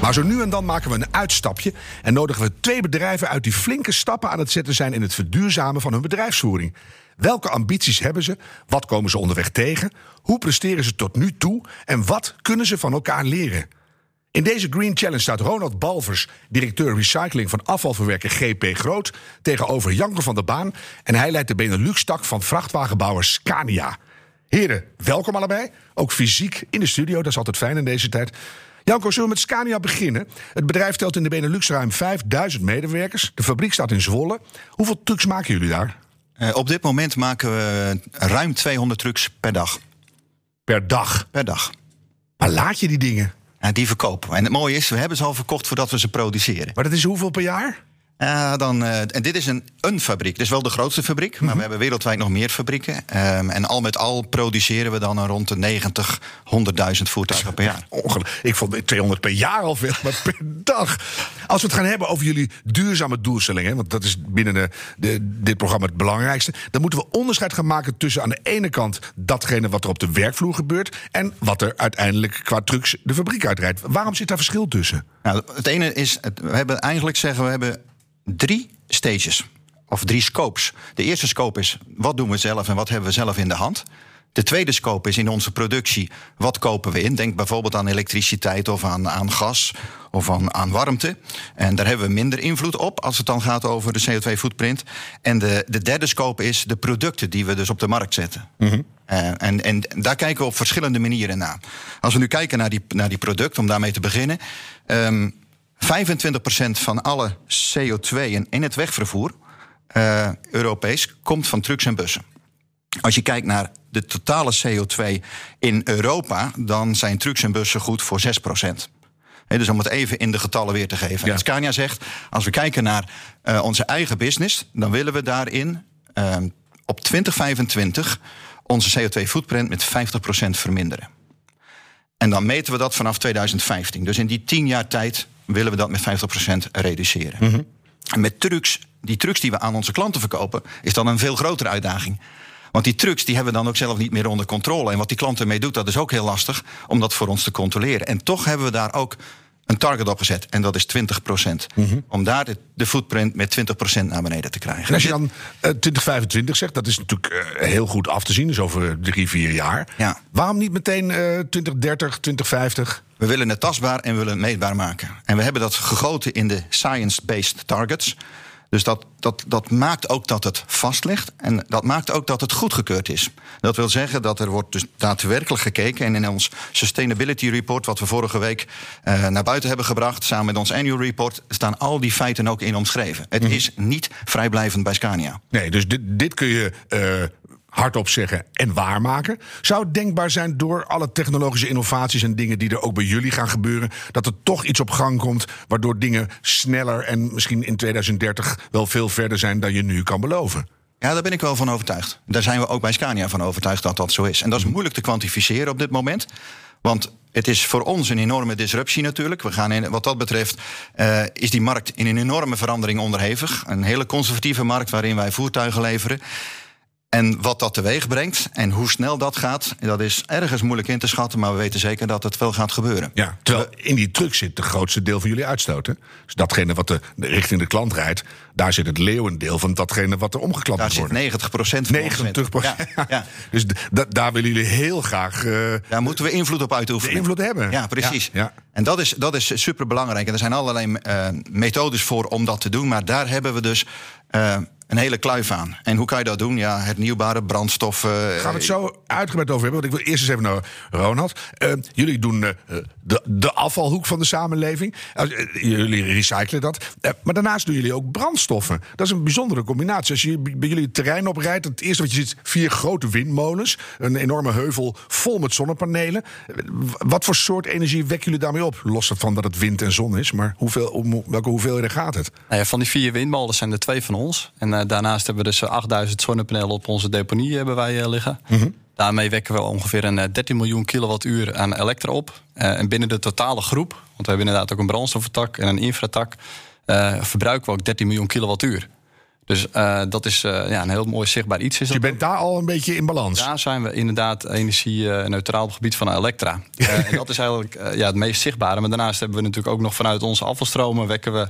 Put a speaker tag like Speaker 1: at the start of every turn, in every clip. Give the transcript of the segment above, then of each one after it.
Speaker 1: Maar zo nu en dan maken we een uitstapje en nodigen we twee bedrijven uit die flinke stappen aan het zetten zijn in het verduurzamen van hun bedrijfsvoering. Welke ambities hebben ze? Wat komen ze onderweg tegen? Hoe presteren ze tot nu toe? En wat kunnen ze van elkaar leren? In deze Green Challenge staat Ronald Balvers, directeur recycling van afvalverwerker GP Groot, tegenover Janko van der Baan. En hij leidt de Benelux-tak van vrachtwagenbouwer Scania. Heren, welkom allebei. Ook fysiek in de studio, dat is altijd fijn in deze tijd. Janko, zullen we met Scania beginnen? Het bedrijf telt in de Benelux ruim 5000 medewerkers. De fabriek staat in Zwolle. Hoeveel trucks maken jullie daar?
Speaker 2: Uh, op dit moment maken we ruim 200 trucks per dag.
Speaker 1: Per dag?
Speaker 2: Per dag.
Speaker 1: Maar laat je die dingen?
Speaker 2: Ja, die verkopen. En het mooie is, we hebben ze al verkocht voordat we ze produceren.
Speaker 1: Maar dat is hoeveel per jaar?
Speaker 2: Uh, dan, uh, en dit is een, een fabriek. Dit is wel de grootste fabriek, maar mm -hmm. we hebben wereldwijd nog meer fabrieken. Um, en al met al produceren we dan rond de 90, 100.000 voertuigen per jaar.
Speaker 1: Ongelooflijk. Ik vond 200 per jaar al veel, maar per dag. Als we het gaan hebben over jullie duurzame doelstellingen, want dat is binnen de, de, dit programma het belangrijkste, dan moeten we onderscheid gaan maken tussen aan de ene kant datgene wat er op de werkvloer gebeurt en wat er uiteindelijk qua trucks de fabriek uitrijdt. Waarom zit daar verschil tussen?
Speaker 2: Nou, het ene is, we hebben eigenlijk zeggen we hebben drie stages. Of drie scopes. De eerste scope is wat doen we zelf en wat hebben we zelf in de hand. De tweede scope is in onze productie wat kopen we in. Denk bijvoorbeeld aan elektriciteit of aan, aan gas of aan, aan warmte. En daar hebben we minder invloed op als het dan gaat over de CO2-footprint. En de, de derde scope is de producten die we dus op de markt zetten. Mm -hmm. uh, en, en daar kijken we op verschillende manieren naar. Als we nu kijken naar die, naar die producten, om daarmee te beginnen. Um, 25% van alle CO2 in het wegvervoer, uh, Europees, komt van trucks en bussen. Als je kijkt naar de totale CO2 in Europa, dan zijn trucks en bussen goed voor 6%. He, dus om het even in de getallen weer te geven. Ja. Scania zegt, als we kijken naar uh, onze eigen business, dan willen we daarin uh, op 2025 onze CO2-footprint met 50% verminderen. En dan meten we dat vanaf 2015. Dus in die 10 jaar tijd willen we dat met 50% reduceren. Mm -hmm. En met trucks, die trucks die we aan onze klanten verkopen, is dan een veel grotere uitdaging. Want die trucks die hebben we dan ook zelf niet meer onder controle. En wat die klant ermee doet, dat is ook heel lastig om dat voor ons te controleren. En toch hebben we daar ook een target op gezet. En dat is 20 procent. Mm -hmm. Om daar de, de, footprint met 20 procent naar beneden te krijgen.
Speaker 1: En als je dan uh, 2025 zegt, dat is natuurlijk uh, heel goed af te zien. Dus over drie, vier jaar.
Speaker 2: Ja.
Speaker 1: Waarom niet meteen uh, 2030, 2050?
Speaker 2: We willen het tastbaar en we willen het meetbaar maken. En we hebben dat gegoten in de science-based targets. Dus dat, dat, dat maakt ook dat het vast ligt. En dat maakt ook dat het goedgekeurd is. Dat wil zeggen dat er wordt dus daadwerkelijk gekeken. En in ons Sustainability Report, wat we vorige week uh, naar buiten hebben gebracht, samen met ons annual report, staan al die feiten ook in omschreven. Het mm-hmm. is niet vrijblijvend bij Scania.
Speaker 1: Nee, dus dit, dit kun je. Hardop zeggen en waarmaken. Zou het denkbaar zijn door alle technologische innovaties en dingen die er ook bij jullie gaan gebeuren, dat er toch iets op gang komt waardoor dingen sneller en misschien in 2030 wel veel verder zijn dan je nu kan beloven?
Speaker 2: Ja, daar ben ik wel van overtuigd. Daar zijn we ook bij Scania van overtuigd dat dat zo is. En dat is moeilijk te kwantificeren op dit moment. Want het is voor ons een enorme disruptie natuurlijk. We gaan in, wat dat betreft uh, is die markt in een enorme verandering onderhevig. Een hele conservatieve markt waarin wij voertuigen leveren. En wat dat teweeg brengt en hoe snel dat gaat, dat is ergens moeilijk in te schatten. Maar we weten zeker dat het wel gaat gebeuren.
Speaker 1: Ja, terwijl in die truck zit de grootste deel van jullie uitstoten. Dus datgene wat de, richting de klant rijdt, daar zit het leeuwendeel van datgene wat er omgeklapt
Speaker 2: wordt.
Speaker 1: Daar
Speaker 2: zit 90 procent
Speaker 1: 90 procent. Ja, ja. dus daar willen jullie heel graag. Uh,
Speaker 2: daar moeten we invloed op uitoefenen.
Speaker 1: Invloed hebben.
Speaker 2: Ja, precies. Ja, en dat is, dat is super belangrijk. En er zijn allerlei uh, methodes voor om dat te doen. Maar daar hebben we dus. Uh, een hele kluif aan. En hoe kan je dat doen? Ja, hernieuwbare brandstoffen.
Speaker 1: Gaan we het zo uitgebreid over hebben? Want ik wil eerst eens even naar Ronald. Uh, jullie doen uh, de, de afvalhoek van de samenleving. Uh, jullie recyclen dat. maar daarnaast doen jullie ook brandstoffen. Dat is een bijzondere combinatie. Als je bij jullie het terrein oprijdt, het eerste wat je ziet, vier grote windmolens. Een enorme heuvel vol met zonnepanelen. Wat voor soort energie wekken jullie daarmee op? Los van dat het wind en zon is, maar hoeveel, om welke hoeveelheden gaat het?
Speaker 3: Nou ja, van die vier windmolens zijn er twee van ons. En uh, daarnaast hebben we dus 8000 zonnepanelen op onze deponie hebben wij, uh, liggen. Mm -hmm. Daarmee wekken we ongeveer een 13 miljoen kilowattuur aan elektra op. En binnen de totale groep, want we hebben inderdaad ook een brandstoftak en een infratak, verbruiken we ook 13 miljoen kilowattuur. Dus uh, dat is uh, ja, een heel mooi zichtbaar iets. Is
Speaker 1: dus je bent daar al een beetje in balans?
Speaker 3: Daar zijn we inderdaad energie-neutraal op het gebied van Elektra. uh, en dat is eigenlijk ja, het meest zichtbare. Maar daarnaast hebben we natuurlijk ook nog vanuit onze afvalstromen... wekken we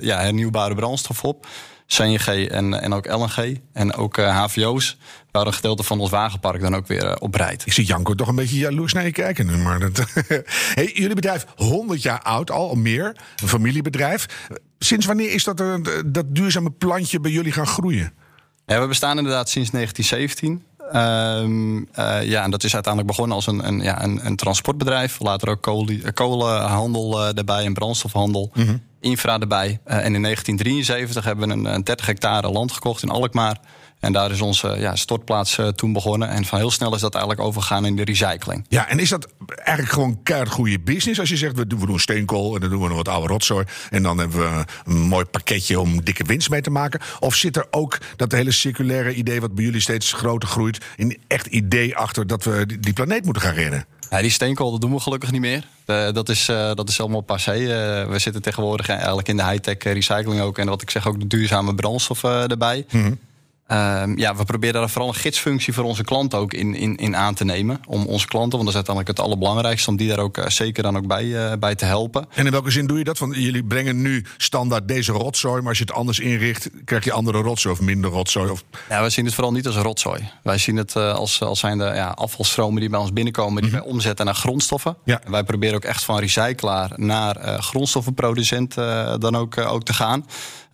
Speaker 3: ja, hernieuwbare brandstof op. CNG en, en ook LNG en ook HVO's... waar een gedeelte van ons wagenpark dan ook weer op rijdt.
Speaker 1: Ik zie Janko toch een beetje jaloers naar je kijken nu. Maar dat hey, jullie bedrijf 100 jaar oud al, al meer. Een familiebedrijf. Sinds wanneer is dat, dat duurzame plantje bij jullie gaan groeien?
Speaker 3: Ja, we bestaan inderdaad sinds 1917. Um, uh, ja, en dat is uiteindelijk begonnen als een, een, ja, een, een transportbedrijf. Later ook kolen, kolenhandel uh, erbij en brandstofhandel. Mm -hmm. Infra erbij. En in 1973 hebben we een, een 30 hectare land gekocht in Alkmaar. En daar is onze ja, stortplaats uh, toen begonnen. En van heel snel is dat eigenlijk overgegaan in de recycling.
Speaker 1: Ja, en is dat eigenlijk gewoon keihard goede business? Als je zegt, we doen, we doen steenkool en dan doen we nog wat oude rotzooi. En dan hebben we een mooi pakketje om dikke winst mee te maken. Of zit er ook dat hele circulaire idee, wat bij jullie steeds groter groeit, een echt idee achter dat we die planeet moeten gaan redden?
Speaker 3: Ja, die steenkool dat doen we gelukkig niet meer. Uh, dat, is, uh, dat is allemaal passé. Uh, we zitten tegenwoordig eigenlijk in de high-tech recycling ook. En wat ik zeg, ook de duurzame brandstof erbij. Mm -hmm. Um, ja, we proberen daar vooral een gidsfunctie voor onze klanten ook in, in, in aan te nemen. Om onze klanten, want dat is uiteindelijk het allerbelangrijkste, om die daar ook uh, zeker dan ook bij, uh, bij te helpen.
Speaker 1: En in welke zin doe je dat? Want jullie brengen nu standaard deze rotzooi, maar als je het anders inricht, krijg je andere rotzooi of minder rotzooi? Of...
Speaker 3: Ja, we zien het vooral niet als rotzooi. Wij zien het uh, als, als zijn de ja, afvalstromen die bij ons binnenkomen, die mm -hmm. wij omzetten naar grondstoffen. Ja. En wij proberen ook echt van recyclaar naar grondstoffenproducent dan ook, ook te gaan.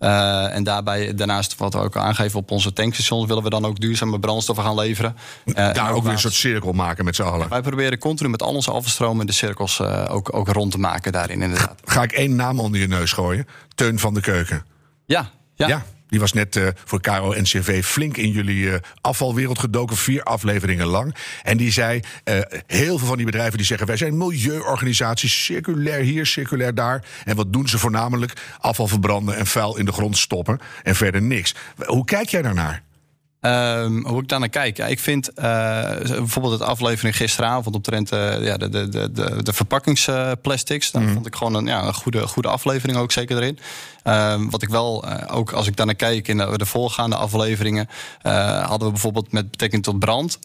Speaker 3: Uh, en daarbij, daarnaast wat we ook aangeven op onze tankstations, willen we dan ook duurzame brandstoffen gaan leveren.
Speaker 1: Uh, Daar ook, weer een soort cirkel maken met z'n allen.
Speaker 3: Wij proberen continu met al onze afvalstromen de cirkels uh, ook, ook rond te maken daarin inderdaad.
Speaker 1: Ga ik één naam onder je neus gooien? Teun van de Keuken.
Speaker 3: Ja, ja.
Speaker 1: ja. Die was net uh, voor Caro NCV flink in jullie uh, afvalwereld gedoken, vier afleveringen lang. En die zei: uh, heel veel van die bedrijven die zeggen: wij zijn milieuorganisaties, circulair hier, circulair daar. En wat doen ze voornamelijk? Afval verbranden en vuil in de grond stoppen en verder niks. Hoe kijk jij daarnaar?
Speaker 3: Um, hoe ik daar naar kijk? Ja, ik vind uh, bijvoorbeeld de aflevering gisteravond omtrent uh, ja, de, de, de, de verpakkingsplastics. Daar mm. vond ik gewoon een, ja, een goede, goede aflevering ook zeker erin. Um, wat ik wel, uh, ook als ik daar naar kijk in de, de voorgaande afleveringen, hadden we bijvoorbeeld met betrekking tot brand.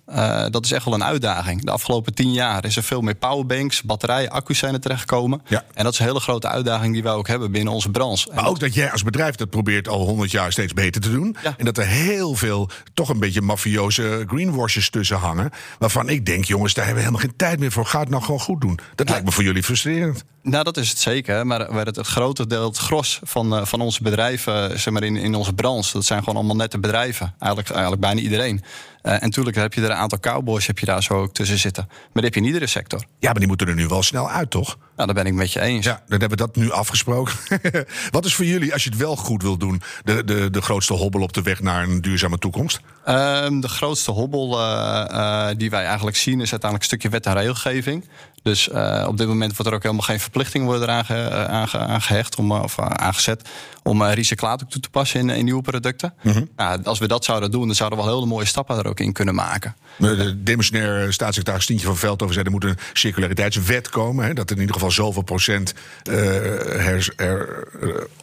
Speaker 3: dat is echt wel een uitdaging. De afgelopen tien jaar is er veel meer powerbanks, batterijen, accu's zijn er terechtgekomen. Ja. En dat is een hele grote uitdaging die wij ook hebben binnen onze branche.
Speaker 1: Maar ook dat jij als bedrijf dat probeert al honderd jaar steeds beter te doen. Ja. En dat er heel veel toch een beetje mafioze greenwashers tussen hangen. Waarvan ik denk, jongens, daar hebben we helemaal geen tijd meer voor. Ga het nou gewoon goed doen. Dat ja. lijkt me voor jullie frustrerend.
Speaker 3: Nou, dat is het zeker. Maar het, het grote deel, het gros van, uh, van onze bedrijven, zeg maar in, in onze branche, dat zijn gewoon allemaal nette bedrijven. Eigenlijk, eigenlijk bijna iedereen. Uh, en natuurlijk heb je er een aantal cowboys heb je daar zo ook tussen zitten. Maar dat heb je in iedere sector.
Speaker 1: Ja, maar die moeten er nu wel snel uit, toch?
Speaker 3: Nou, daar ben ik met je eens.
Speaker 1: Ja, dan hebben we dat nu afgesproken. Wat is voor jullie, als je het wel goed wil doen, de, de, de grootste hobbel op de weg naar een duurzame toekomst?
Speaker 3: Um, de grootste hobbel uh, uh, die wij eigenlijk zien is uiteindelijk een stukje wet en regelgeving. Dus uh, op dit moment wordt er ook helemaal geen verplichting worden aange, aange, aangehecht om, of aangezet om uh, recyclaat toe te passen in, in nieuwe producten. Mm -hmm. nou, als we dat zouden doen, dan zouden we wel hele mooie stappen er ook in kunnen maken.
Speaker 1: De demissionair staatssecretaris Stientje van Veldhoven zei... er moet een circulariteitswet komen. Hè, dat er in ieder geval zoveel procent uh, her, her,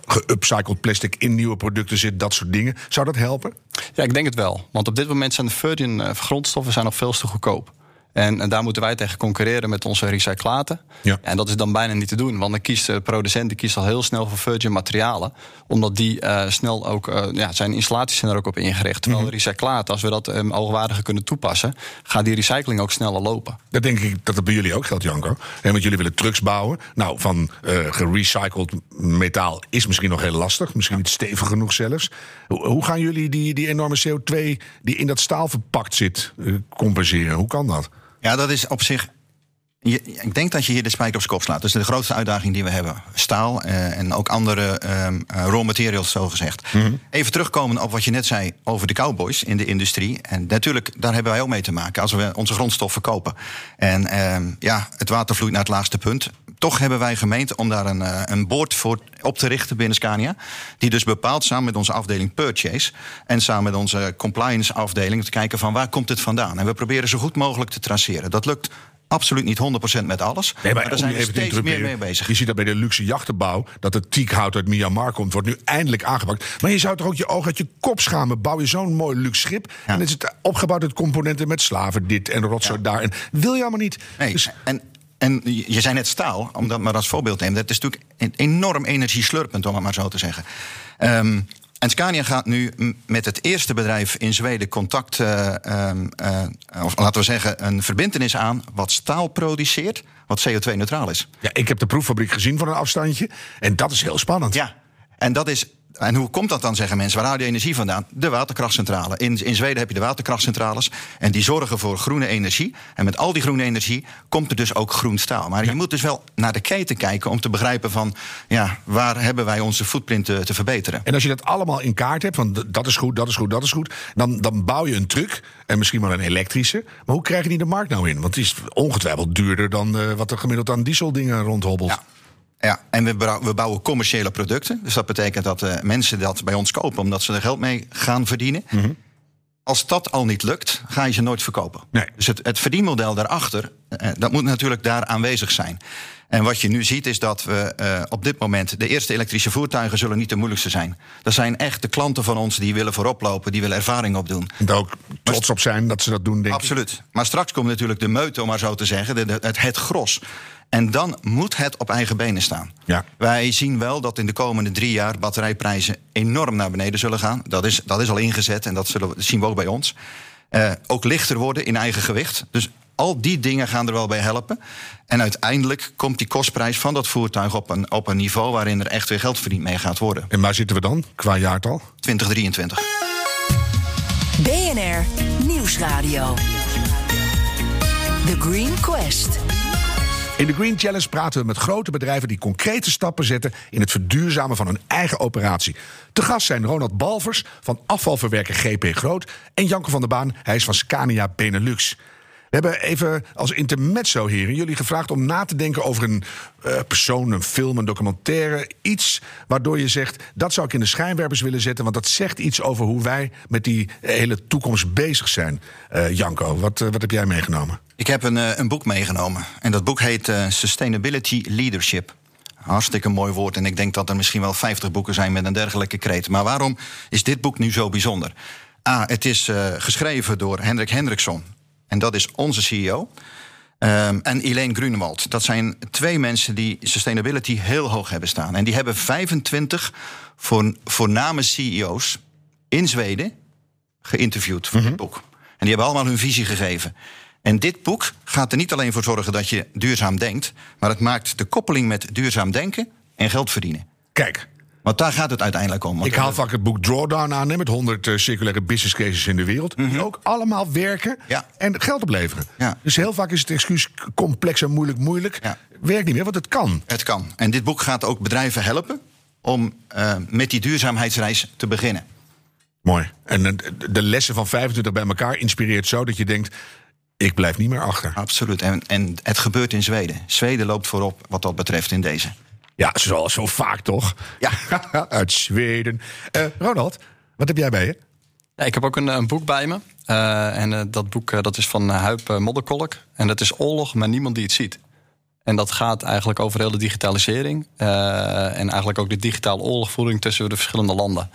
Speaker 1: geupcycled plastic in nieuwe producten zit. Dat soort dingen. Zou dat helpen?
Speaker 3: Ja, ik denk het wel. Want op dit moment zijn de virgin grondstoffen zijn nog veel te goedkoop. En, en daar moeten wij tegen concurreren met onze recyclaten.
Speaker 1: Ja.
Speaker 3: En dat is dan bijna niet te doen. Want dan kiest de producent die kiest al heel snel voor virgin materialen. Omdat die eh, snel ook... eh, ja, zijn installaties zijn er ook op ingericht. Terwijl
Speaker 1: Mhm.
Speaker 3: de recyclaten, als we dat um, hoogwaardiger kunnen toepassen... gaat die recycling ook sneller lopen.
Speaker 1: Dat denk ik dat het bij jullie ook geldt, Janko. Hè, want jullie willen trucks bouwen. Nou, van eh gerecycled metaal is misschien nog heel lastig. Misschien niet stevig genoeg zelfs. Hoe, hoe gaan jullie die, die enorme CO2 die in dat staal verpakt zit eh, compenseren? Hoe kan dat?
Speaker 2: Ja, dat is op zich. Je, ik denk dat je hier de spijker op zijn kop slaat. Dat is de grootste uitdaging die we hebben. Staal eh, en ook andere ehm, eh, raw materials, zo gezegd. Even terugkomen op wat je net zei over de cowboys in de industrie. En natuurlijk, daar hebben wij ook mee te maken als we onze grondstoffen kopen. En ehm, ja, het water vloeit naar het laagste punt. Toch hebben wij gemeend om daar een, eh, een board voor op te richten binnen Scania. Die dus bepaalt samen met onze afdeling Purchase. En samen met onze compliance afdeling te kijken van waar komt het vandaan. En we proberen zo goed mogelijk te traceren. Dat lukt absoluut niet 100% met alles.
Speaker 1: Nee,
Speaker 2: maar, daar zijn we steeds meer mee bezig.
Speaker 1: Je ziet dat bij de luxe jachtenbouw, dat het teakhout uit Myanmar komt, wordt nu eindelijk aangepakt. Maar je zou toch ook je oog uit je kop schamen. Bouw je zo'n mooi luxe schip. En is het opgebouwd uit componenten met slaven, dit en rotzooi daar. En wil je allemaal niet.
Speaker 2: Nee,
Speaker 1: Dus-
Speaker 2: en, en je zei net staal, om dat maar als voorbeeld te nemen. Dat is natuurlijk enorm energieslurpend, om het maar zo te zeggen. Ehm, en Scania gaat nu met het eerste bedrijf in Zweden contact, eh, ehm, eh, of laten we zeggen, een verbindenis aan wat staal produceert, wat CO2-neutraal is.
Speaker 1: ja, ik heb de proeffabriek gezien van een afstandje. En dat is heel spannend.
Speaker 2: Ja, en dat is. En hoe komt dat dan, zeggen mensen? Waar haal je energie vandaan? De waterkrachtcentrale. In, in Zweden heb je de waterkrachtcentrales. En die zorgen voor groene energie. En met al die groene energie komt er dus ook groen staal. Maar je moet dus wel naar de keten kijken om te begrijpen van... ja, waar hebben wij onze footprint te, te verbeteren?
Speaker 1: En als je dat allemaal in kaart hebt, van dat is goed, dat is goed, dat is goed, dan, dan bouw je een truck en misschien wel een elektrische. Maar hoe krijg je die de markt nou in? Want die is ongetwijfeld duurder dan eh, wat er gemiddeld aan dieseldingen rondhobbelt.
Speaker 2: Ja. Ja, en we, we bouwen commerciële producten. Dus dat betekent dat eh, mensen dat bij ons kopen omdat ze er geld mee gaan verdienen. Als dat al niet lukt, ga je ze nooit verkopen.
Speaker 1: Nee.
Speaker 2: Dus het, het verdienmodel daarachter, eh, dat moet natuurlijk daar aanwezig zijn. En wat je nu ziet is dat we eh, op dit moment... de eerste elektrische voertuigen zullen niet de moeilijkste zijn. Dat zijn echt de klanten van ons die willen voorop lopen... die willen ervaring opdoen.
Speaker 1: En daar ook trots op zijn dat ze dat doen, denk ik.
Speaker 2: Absoluut. Maar straks komt natuurlijk de meute, om maar zo te zeggen, de, de- het, het gros. En dan moet het op eigen benen staan.
Speaker 1: Ja.
Speaker 2: Wij zien wel dat in de komende drie jaar batterijprijzen enorm naar beneden zullen gaan. Dat is, dat is al ingezet en dat, zullen, we- dat zien we ook bij ons. Eh, ook lichter worden in eigen gewicht. Dus al die dingen gaan er wel bij helpen. En uiteindelijk komt die kostprijs van dat voertuig op een, op een niveau waarin er echt weer geld verdiend mee gaat worden.
Speaker 1: En waar zitten we dan qua jaartal?
Speaker 2: 2023.
Speaker 4: BNR Nieuwsradio. The Green Quest.
Speaker 1: In de Green Challenge praten we met grote bedrijven die concrete stappen zetten in het verduurzamen van hun eigen operatie. Te gast zijn Ronald Balvers van afvalverwerker GP Groot en Janko van der Baan, hij is van Scania Benelux. We hebben even als intermezzo, heren, jullie gevraagd om na te denken over een eh, persoon, een film, een documentaire. Iets waardoor je zegt, dat zou ik in de schijnwerpers willen zetten, want dat zegt iets over hoe wij met die hele toekomst bezig zijn. Eh, Janko, wat, eh, wat heb jij meegenomen?
Speaker 2: Ik heb een, een boek meegenomen. En dat boek heet Sustainability Leadership. Hartstikke mooi woord. En ik denk dat er misschien wel 50 boeken zijn met een dergelijke kreet. Maar waarom is dit boek nu zo bijzonder? A, het is geschreven door Hendrik Hendriksson. En dat is onze CEO. Ehm, en Elaine Grunewald. Dat zijn twee mensen die sustainability heel hoog hebben staan. En die hebben 25 voor, voorname CEO's in Zweden geïnterviewd voor dit boek. En die hebben allemaal hun visie gegeven. En dit boek gaat er niet alleen voor zorgen dat je duurzaam denkt, maar het maakt de koppeling met duurzaam denken en geld verdienen.
Speaker 1: Kijk,
Speaker 2: Want daar gaat het uiteindelijk om.
Speaker 1: Ik haal vaak het boek Drawdown aan hè, met 100 eh, circulaire business cases in de wereld. Die ook allemaal werken
Speaker 2: Mhm. Ja.
Speaker 1: en geld opleveren.
Speaker 2: Ja.
Speaker 1: Dus heel vaak is het excuus complex en moeilijk, moeilijk.
Speaker 2: Ja.
Speaker 1: Werkt niet meer, want het kan.
Speaker 2: Het kan. En dit boek gaat ook bedrijven helpen om eh, met die duurzaamheidsreis te beginnen.
Speaker 1: Mooi. En eh, de- de lessen van 25 bij elkaar inspireert zo dat je denkt: ik blijf niet meer achter.
Speaker 2: Absoluut. En, en het gebeurt in Zweden. Zweden loopt voorop wat dat betreft in deze.
Speaker 1: Ja, zoals zo vaak toch?
Speaker 2: Ja.
Speaker 1: Uit Zweden. Eh, Ronald, wat heb jij bij je?
Speaker 3: Ja, ik heb ook een, een boek bij me. Eh, en eh, dat boek eh, dat is van uh, Huip eh, Modderkolk. En dat is Oorlog, maar niemand die het ziet. En dat gaat eigenlijk over heel de digitalisering. eh, en eigenlijk ook de digitale oorlogvoering tussen de verschillende landen.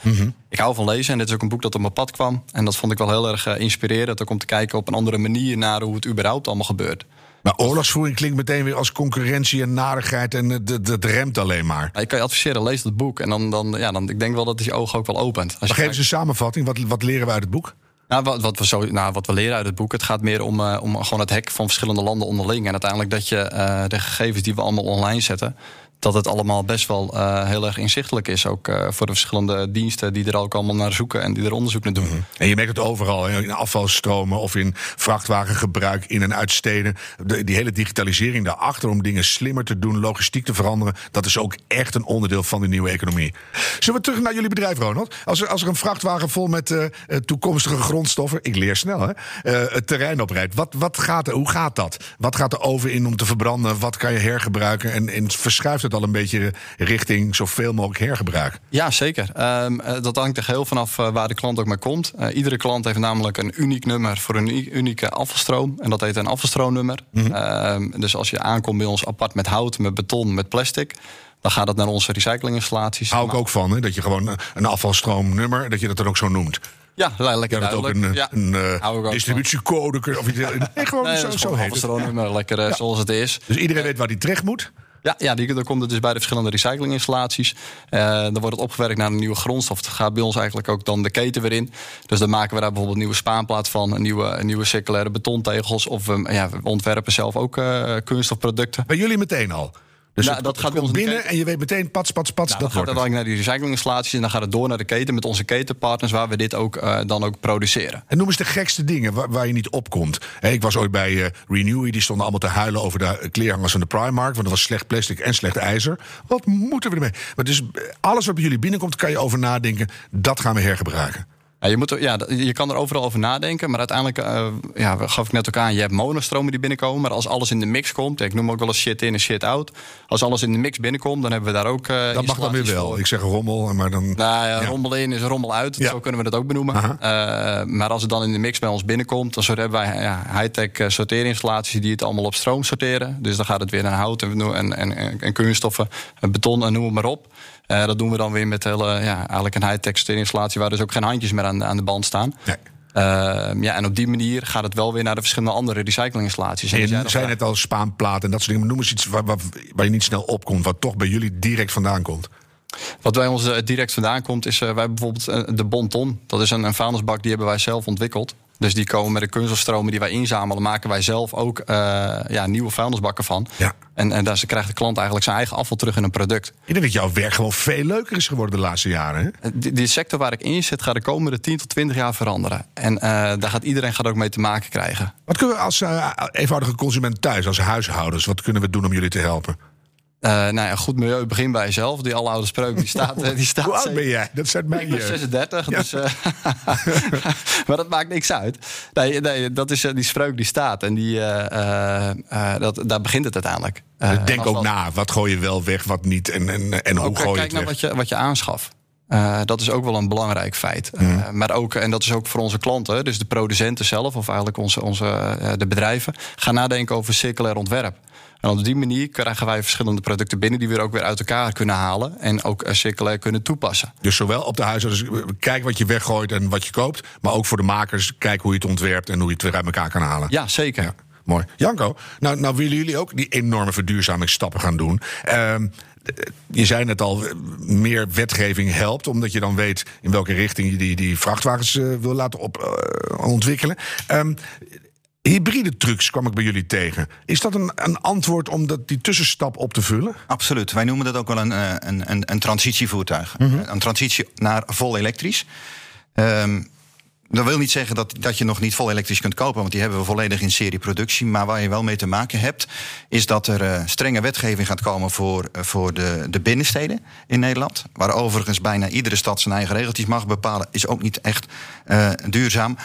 Speaker 3: Ik hou van lezen en dit is ook een boek dat op mijn pad kwam. En dat vond ik wel heel erg eh, inspirerend. Ook om te kijken op een andere manier naar hoe het überhaupt allemaal gebeurt.
Speaker 1: Maar oorlogsvoering klinkt meteen weer als concurrentie en narigheid en het- het het remt alleen maar.
Speaker 3: Ik kan je adviseren, lees dat boek. En dan, dan, ja, dan ik denk wel dat het je ogen ook wel opent. Als
Speaker 1: Maar geef eens een samenvatting. Wat, wat leren we uit het boek?
Speaker 3: Nou, wat, wat, we zo, nou, wat we leren uit het boek, het gaat meer om, eh, om gewoon het hek van verschillende landen onderling. En uiteindelijk dat je eh, de gegevens die we allemaal online zetten, dat het allemaal best wel eh, heel erg inzichtelijk is. Ook eh, voor de verschillende diensten die er ook allemaal naar zoeken en die er onderzoek naar doen.
Speaker 1: En je merkt het overal, in afvalstromen of in vrachtwagengebruik in en uit steden. De, die hele digitalisering daarachter om dingen slimmer te doen, logistiek te veranderen. Dat is ook echt een onderdeel van de nieuwe economie. Zullen we terug naar jullie bedrijf, Ronald? Als er, als er een vrachtwagen vol met eh, toekomstige grondstoffen, ik leer snel hè, het terrein oprijdt. Wat, wat gaat hoe gaat dat? Wat gaat er over in om te verbranden? Wat kan je hergebruiken? En, en verschuift het al een beetje richting zoveel mogelijk hergebruik?
Speaker 3: Ja, zeker. Ehm, eh, dat hangt er heel vanaf eh, waar de klant ook mee komt. Eh, iedere klant heeft namelijk een uniek nummer voor een uni- unieke afvalstroom. En dat heet een afvalstroomnummer. Ehm, dus als je aankomt bij ons apart met hout, met beton, met plastic... dan gaat dat naar onze recyclinginstallaties.
Speaker 1: Hou ik ook van, hè, dat je gewoon een afvalstroomnummer, dat je dat dan ook zo noemt.
Speaker 3: Ja, le- lekker
Speaker 1: Ja, dat ook een,
Speaker 3: Ja.
Speaker 1: een
Speaker 3: ook
Speaker 1: distributiecode of iets. Nee, gewoon
Speaker 3: Nee,
Speaker 1: zo, heet het.
Speaker 3: afvalstroomnummer, lekker zoals het is.
Speaker 1: Dus iedereen weet waar die terecht moet.
Speaker 3: Ja, ja die, dan komt het dus bij de verschillende recyclinginstallaties. Eh, dan wordt het opgewerkt naar een nieuwe grondstof. Het gaat bij ons eigenlijk ook dan de keten weer in. Dus dan maken we daar bijvoorbeeld nieuwe spaanplaat van, een nieuwe, een nieuwe circulaire betontegels. Of we, ja, we ontwerpen zelf ook eh, kunststofproducten.
Speaker 1: Bij jullie meteen al. Dus
Speaker 3: Nou,
Speaker 1: het,
Speaker 3: dat
Speaker 1: het
Speaker 3: gaat
Speaker 1: komt binnen en je weet meteen, pats, pats, pats,
Speaker 3: Nou,
Speaker 1: dat
Speaker 3: dan gaat dan naar die recyclinginstallaties en dan gaat het door naar de keten met onze ketenpartners waar we dit ook eh, dan ook produceren.
Speaker 1: En noem eens de gekste dingen waar, waar je niet op komt. Hè, ik was ooit bij eh Renewy, die stonden allemaal te huilen over de kleerhangers van de Primark. Want er was slecht plastic en slecht ijzer. Wat moeten we ermee? Maar dus eh, alles wat bij jullie binnenkomt, kan je over nadenken. Dat gaan we hergebruiken.
Speaker 3: Ja, je, moet er, ja, je kan er overal over nadenken, maar uiteindelijk, eh, ja, gaf ik net ook aan, je hebt monostromen die binnenkomen. Maar als alles in de mix komt, ik noem ook wel eens shit in en shit out. Als alles in de mix binnenkomt, dan hebben we daar ook. eh,
Speaker 1: Dat mag dan weer wel.
Speaker 3: voor.
Speaker 1: Ik zeg rommel, maar dan.
Speaker 3: Nou ja,
Speaker 1: Ja.
Speaker 3: rommel in is rommel uit.
Speaker 1: Ja.
Speaker 3: Zo kunnen we dat ook benoemen. Eh, maar als het dan in de mix bij ons binnenkomt, dan hebben wij ja, high-tech sorteerinstallaties die het allemaal op stroom sorteren. Dus dan gaat het weer naar hout en, en, en, en kunststoffen, en beton en noem maar op. Eh, dat doen we dan weer met hele, ja, eigenlijk een high-tech waar dus ook geen handjes meer aan, aan de band staan.
Speaker 1: Nee.
Speaker 3: Eh, ja, en op die manier gaat het wel weer naar de verschillende andere recyclinginstallaties. En
Speaker 1: je zei net al spaanplaat en dat soort dingen. Maar noem eens iets waar, waar, waar je niet snel opkomt. Wat toch bij jullie direct vandaan komt.
Speaker 3: Wat bij ons eh, direct vandaan komt, is eh, wij bijvoorbeeld de Bonton. Dat is een, een vuilnisbak die hebben wij zelf ontwikkeld. Dus die komen met de kunststofstromen die wij inzamelen, maken wij zelf ook eh, ja, nieuwe vuilnisbakken van.
Speaker 1: Ja.
Speaker 3: En, en daar krijgt de klant eigenlijk zijn eigen afval terug in een product.
Speaker 1: Ik denk dat jouw werk gewoon veel leuker is geworden de laatste jaren. Hè?
Speaker 3: Eh, Die, die sector waar ik in zit, gaat de komende 10 tot 20 jaar veranderen. En eh, daar gaat iedereen gaat ook mee te maken krijgen.
Speaker 1: Wat kunnen we als eenvoudige consument thuis, als huishoudens, wat kunnen we doen om jullie te helpen?
Speaker 3: Eh nou ja, goed milieu begint bij jezelf. Die oude spreuk die staat. eh, die staat
Speaker 1: Hoe oud ben jij? Dat zijn mijn
Speaker 3: Ik ben
Speaker 1: jeugd.
Speaker 3: 36, dus, eh, maar dat maakt niks uit. Nee, nee dat is, die spreuk die staat en die, dat, daar begint het uiteindelijk.
Speaker 1: Denk ook
Speaker 3: dat-
Speaker 1: na. Wat gooi je wel weg, wat niet en, en, en hoe
Speaker 3: Ook,
Speaker 1: gooi je
Speaker 3: kijk naar
Speaker 1: weg?
Speaker 3: wat je, wat je aanschaft. Eh, dat is ook wel een belangrijk feit.
Speaker 1: Mhm.
Speaker 3: maar ook, en dat is ook voor onze klanten, dus de producenten zelf, of eigenlijk onze, onze, de bedrijven, gaan nadenken over circulair ontwerp. En op die manier krijgen wij verschillende producten binnen die we ook weer uit elkaar kunnen halen en ook eh, circulair kunnen toepassen.
Speaker 1: Dus zowel op de huishoudens, eh, kijk wat je weggooit en wat je koopt. Maar ook voor de makers, kijk hoe je het ontwerpt en hoe je het weer uit elkaar kan halen.
Speaker 3: Ja, zeker.
Speaker 1: Ja, mooi. Janko, nou, nou willen jullie ook die enorme verduurzamingsstappen gaan doen. Ehm, d- je zei net al, eh, meer wetgeving helpt, omdat je dan weet in welke richting je die, die vrachtwagens eh, wil laten op, eh, ontwikkelen. Ehm, hybride trucks kwam ik bij jullie tegen. Is dat een, een antwoord om dat, die tussenstap op te vullen?
Speaker 2: Absoluut. Wij noemen dat ook wel een, eh, een, een, een transitievoertuig. Een transitie naar vol elektrisch. Ehm, dat wil niet zeggen dat, dat je nog niet vol elektrisch kunt kopen, want die hebben we volledig in serieproductie. Maar waar je wel mee te maken hebt, is dat er eh, strenge wetgeving gaat komen voor, eh, voor de, de binnensteden in Nederland. Waar overigens bijna iedere stad zijn eigen regeltjes mag bepalen, is ook niet echt duurzaam.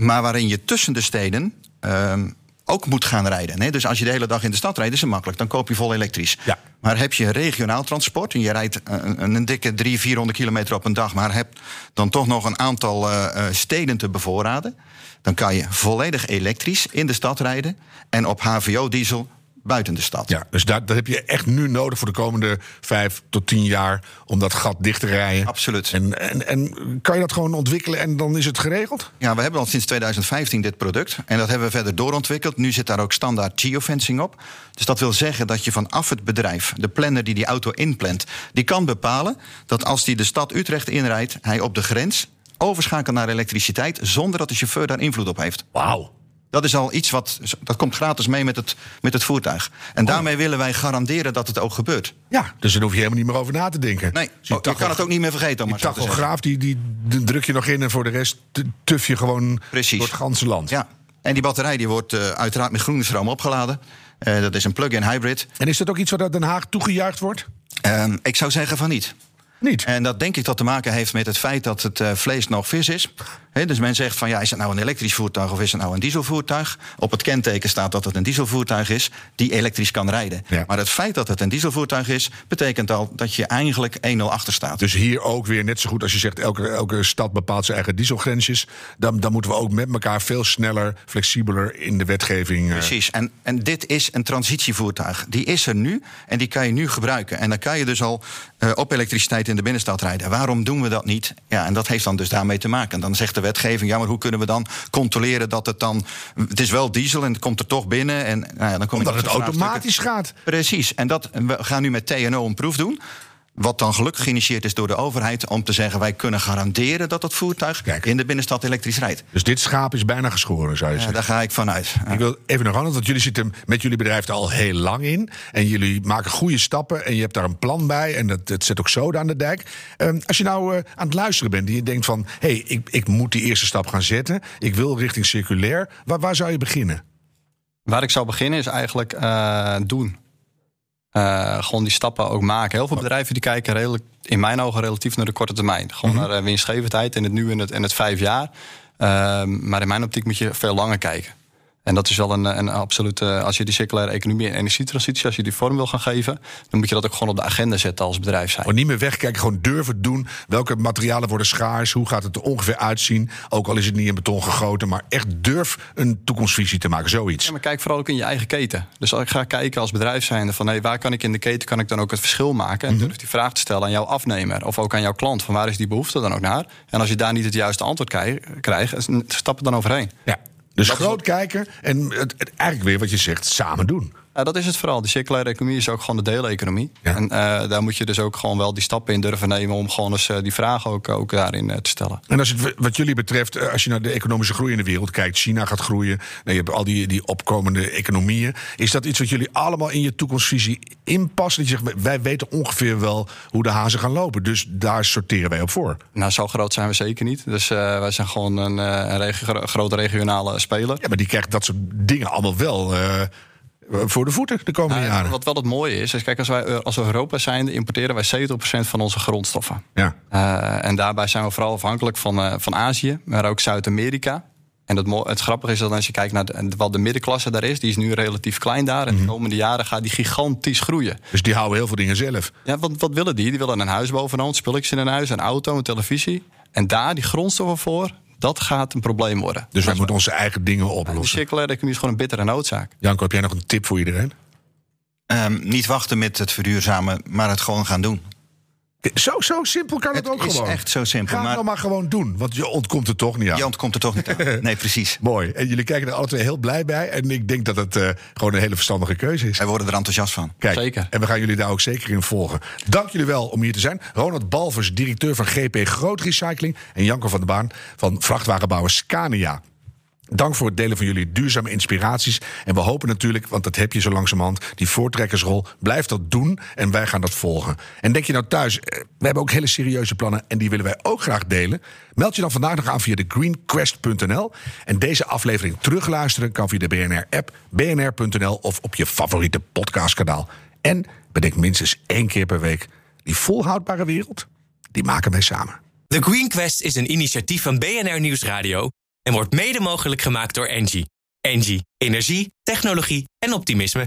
Speaker 2: Maar waarin je tussen de steden ehm, ook moet gaan rijden. Hè? Dus als je de hele dag in de stad rijdt, is het makkelijk. Dan koop je vol elektrisch.
Speaker 1: Ja.
Speaker 2: Maar heb je regionaal transport en je rijdt een, een dikke 300, 400 kilometer op een dag, maar hebt dan toch nog een aantal eh, eh, steden te bevoorraden, dan kan je volledig elektrisch in de stad rijden en op HVO-diesel buiten de stad.
Speaker 1: Ja, dus dat, dat heb je echt nu nodig voor de komende vijf tot tien jaar om dat gat dicht te rijden.
Speaker 2: Absoluut.
Speaker 1: En, en, en kan je dat gewoon ontwikkelen en dan is het geregeld?
Speaker 2: Ja, we hebben al sinds 2015 dit product. En dat hebben we verder doorontwikkeld. Nu zit daar ook standaard geofencing op. Dus dat wil zeggen dat je vanaf het bedrijf, de planner die die auto inplant, die kan bepalen dat als die de stad Utrecht inrijdt, hij op de grens overschakelt naar elektriciteit zonder dat de chauffeur daar invloed op heeft.
Speaker 1: Wauw.
Speaker 2: Dat is al iets wat. Dat komt gratis mee met het, met het voertuig. En daarmee willen wij garanderen dat het ook gebeurt.
Speaker 1: Ja, dus daar hoef je helemaal niet meer over na te denken.
Speaker 2: Nee,
Speaker 1: Dus
Speaker 2: je kan het ook niet meer vergeten.
Speaker 1: Die tachograaf, die, die, druk je nog in en voor de rest tuf je gewoon
Speaker 2: Precies.
Speaker 1: door het ganse land.
Speaker 2: Ja. En die batterij die wordt eh, uiteraard met groene stroom opgeladen. Eh, dat is een plug-in hybrid.
Speaker 1: En is dat ook iets wat uit Den Haag toegejuicht wordt?
Speaker 2: Ehm, ik zou zeggen van niet.
Speaker 1: Niet.
Speaker 2: En dat denk ik dat te maken heeft met het feit dat het eh, vlees nog vis is. Dus men zegt van ja, is het nou een elektrisch voertuig of is het nou een dieselvoertuig? Op het kenteken staat dat het een dieselvoertuig is die elektrisch kan rijden.
Speaker 1: Ja.
Speaker 2: Maar het feit dat het een dieselvoertuig is, betekent al dat je eigenlijk 1-0 achter staat.
Speaker 1: Dus hier ook weer net zo goed als je zegt... elke, elke stad bepaalt zijn eigen dieselgrensjes. Dan, dan moeten we ook met elkaar veel sneller, flexibeler in de wetgeving... eh,
Speaker 2: Precies. En, en dit is een transitievoertuig. Die is er nu en die kan je nu gebruiken. En dan kan je dus al eh, op elektriciteit in de binnenstad rijden. Waarom doen we dat niet? Ja, en dat heeft dan dus daarmee te maken. Dan zegt de wetgeving, ja, maar hoe kunnen we dan controleren dat het dan... Het is wel diesel en het komt er toch binnen. En, nou ja, dan kom
Speaker 1: omdat het automatisch gaat.
Speaker 2: Precies. En dat, we gaan nu met TNO een proef doen. Wat dan gelukkig geïnitieerd is door de overheid om te zeggen: wij kunnen garanderen dat het voertuig
Speaker 1: Kijk.
Speaker 2: in de binnenstad elektrisch rijdt.
Speaker 1: Dus dit schaap is bijna geschoren, zou je
Speaker 2: Ja,
Speaker 1: zeggen.
Speaker 2: daar ga ik vanuit.
Speaker 1: Ik wil even nog anders, want jullie zitten met jullie bedrijf er al heel lang in. En jullie maken goede stappen en je hebt daar een plan bij. En dat, dat zet ook zoden aan de dijk. Ehm, als je nou eh, aan het luisteren bent en je denkt van... hé, hey, ik, ik moet die eerste stap gaan zetten. Ik wil richting circulair. Waar, waar zou je beginnen?
Speaker 3: Waar ik zou beginnen is eigenlijk eh, doen. Eh, gewoon die stappen ook maken. Heel veel bedrijven die kijken redelijk, in mijn ogen relatief naar de korte termijn. Gewoon naar eh, winstgevendheid in het nu en het, en het vijf jaar. Ehm, maar in mijn optiek moet je veel langer kijken. En dat is wel een, een absolute. Als je die circulaire economie en energietransitie, als je die vorm wil gaan geven, dan moet je dat ook gewoon op de agenda zetten als bedrijf zijn.
Speaker 1: Gewoon niet meer wegkijken, gewoon durven doen. Welke materialen worden schaars? Hoe gaat het er ongeveer uitzien? Ook al is het niet in beton gegoten, maar echt durf een toekomstvisie te maken. Zoiets.
Speaker 3: Ja, maar kijk vooral ook in je eigen keten. Dus als ik ga kijken als bedrijf zijnde van hey, waar kan ik in de keten kan ik dan ook het verschil maken en durf die vraag te stellen aan jouw afnemer of ook aan jouw klant van waar is die behoefte dan ook naar? En als je daar niet het juiste antwoord krijg- krijgt, stap er dan overheen.
Speaker 1: Ja. Dus
Speaker 3: Dat
Speaker 1: groot kijken en het, het, eigenlijk weer wat je zegt, samen doen.
Speaker 3: Ja, dat is het vooral. De circulaire economie is ook gewoon de deeleconomie.
Speaker 1: Ja.
Speaker 3: En eh, daar moet je dus ook gewoon wel die stappen in durven nemen om gewoon eens eh, die vragen ook, ook daarin eh, te stellen.
Speaker 1: En als het wat jullie betreft, eh, als je naar de economische groei in de wereld kijkt, China gaat groeien, nou, je hebt al die, die opkomende economieën. Is dat iets wat jullie allemaal in je toekomstvisie inpassen? Dat je zegt, wij weten ongeveer wel hoe de hazen gaan lopen, dus daar sorteren wij op voor.
Speaker 3: Nou, zo groot zijn we zeker niet. Dus eh, wij zijn gewoon een, eh, een regi- gro- grote regionale speler.
Speaker 1: Ja, maar die krijgt dat soort dingen allemaal wel eh, voor de voeten de komende
Speaker 3: Nou,
Speaker 1: jaren.
Speaker 3: wat wel het mooie is, is kijk, als wij eh, als Europa zijn, importeren wij 70% van onze grondstoffen.
Speaker 1: Ja.
Speaker 3: Eh, en daarbij zijn we vooral afhankelijk van, eh, van Azië, maar ook Zuid-Amerika. En het, het grappige is dat als je kijkt naar de, wat de middenklasse daar is, die is nu relatief klein daar. En de komende jaren gaat die gigantisch groeien.
Speaker 1: Dus die houden heel veel dingen zelf.
Speaker 3: Ja, wat, wat willen die? Die willen een huis bovenaan, spulletjes in een huis, een auto, een televisie. En daar die grondstoffen voor, dat gaat een probleem worden.
Speaker 1: Dus wij moeten onze eigen dingen oplossen.
Speaker 3: circulaire economie is gewoon een bittere noodzaak.
Speaker 1: Janko, heb jij nog een tip voor iedereen?
Speaker 2: Ehm, niet wachten met het verduurzamen, maar het gewoon gaan doen.
Speaker 1: Zo, zo simpel kan het,
Speaker 2: Het
Speaker 1: ook
Speaker 2: is
Speaker 1: gewoon.
Speaker 2: echt zo simpel,
Speaker 1: Ga het
Speaker 2: maar-
Speaker 1: nou maar gewoon doen, want je ontkomt er toch niet aan.
Speaker 2: Je ontkomt er toch niet aan. Nee, precies.
Speaker 1: Mooi. En jullie kijken er alle twee heel blij bij. En ik denk dat het eh, gewoon een hele verstandige keuze is.
Speaker 2: Wij worden er enthousiast van.
Speaker 1: Kijk,
Speaker 3: Zeker.
Speaker 1: En we gaan jullie daar ook zeker in volgen. Dank jullie wel om hier te zijn. Ronald Balvers, directeur van GP Groot Recycling. En Janko van der Baan van vrachtwagenbouwer Scania. Dank voor het delen van jullie duurzame inspiraties. En we hopen natuurlijk, want dat heb je zo langzamerhand, die voortrekkersrol. Blijf dat doen en wij gaan dat volgen. En denk je nou thuis, eh, we hebben ook hele serieuze plannen en die willen wij ook graag delen. Meld je dan vandaag nog aan via de greenquest.nl. En deze aflevering terugluisteren kan via de BNR-app, bnr.nl of op je favoriete podcastkanaal. En bedenk minstens één keer per week, die volhoudbare wereld, die maken wij samen.
Speaker 5: The Green Quest is een initiatief van BNR Nieuwsradio en wordt mede mogelijk gemaakt door Engie. Engie, energie, technologie en optimisme.